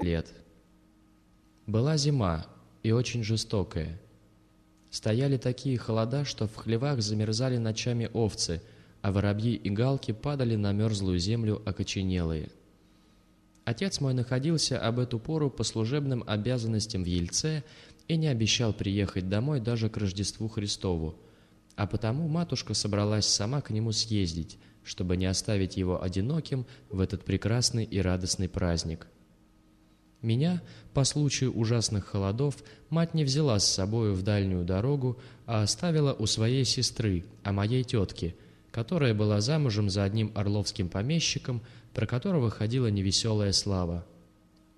лет. Была зима, и очень жестокая. Стояли такие холода, что в хлевах замерзали ночами овцы, а воробьи и галки падали на мерзлую землю окоченелые. Отец мой находился об эту пору по служебным обязанностям в Ельце и не обещал приехать домой даже к Рождеству Христову, а потому матушка собралась сама к нему съездить, чтобы не оставить его одиноким в этот прекрасный и радостный праздник. Меня, по случаю ужасных холодов, мать не взяла с собою в дальнюю дорогу, а оставила у своей сестры, а моей тетки, которая была замужем за одним орловским помещиком, про которого ходила невеселая слава.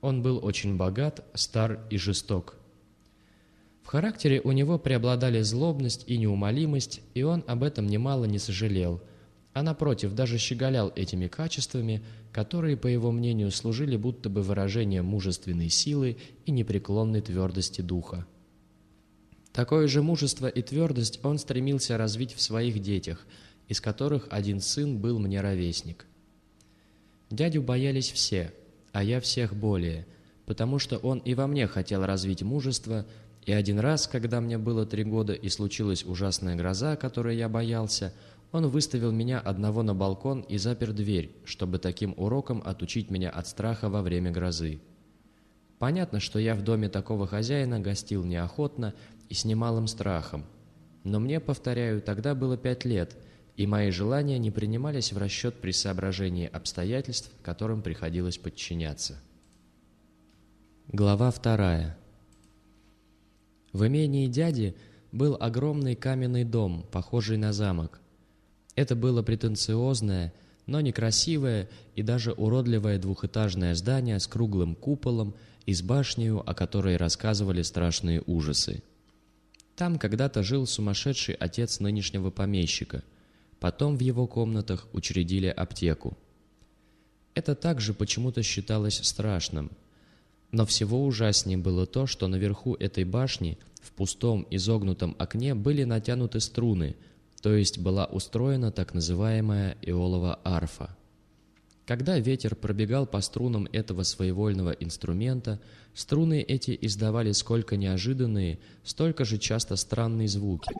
Он был очень богат, стар и жесток. В характере у него преобладали злобность и неумолимость, и он об этом немало не сожалел, а напротив даже щеголял этими качествами, которые, по его мнению, служили будто бы выражением мужественной силы и непреклонной твердости духа. Такое же мужество и твердость он стремился развить в своих детях, из которых один сын был мне ровесник. Дядю боялись все, а я всех более, потому что он и во мне хотел развить мужество – и один раз, когда мне было три года и случилась ужасная гроза, которой я боялся, он выставил меня одного на балкон и запер дверь, чтобы таким уроком отучить меня от страха во время грозы. Понятно, что я в доме такого хозяина гостил неохотно и с немалым страхом. Но мне, повторяю, тогда было пять лет, и мои желания не принимались в расчет при соображении обстоятельств, которым приходилось подчиняться. Глава вторая. В имении дяди был огромный каменный дом, похожий на замок. Это было претенциозное, но некрасивое и даже уродливое двухэтажное здание с круглым куполом и с башнею, о которой рассказывали страшные ужасы. Там когда-то жил сумасшедший отец нынешнего помещика. Потом в его комнатах учредили аптеку. Это также почему-то считалось страшным – но всего ужаснее было то, что наверху этой башни, в пустом изогнутом окне, были натянуты струны, то есть была устроена так называемая иолова арфа. Когда ветер пробегал по струнам этого своевольного инструмента, струны эти издавали сколько неожиданные, столько же часто странные звуки,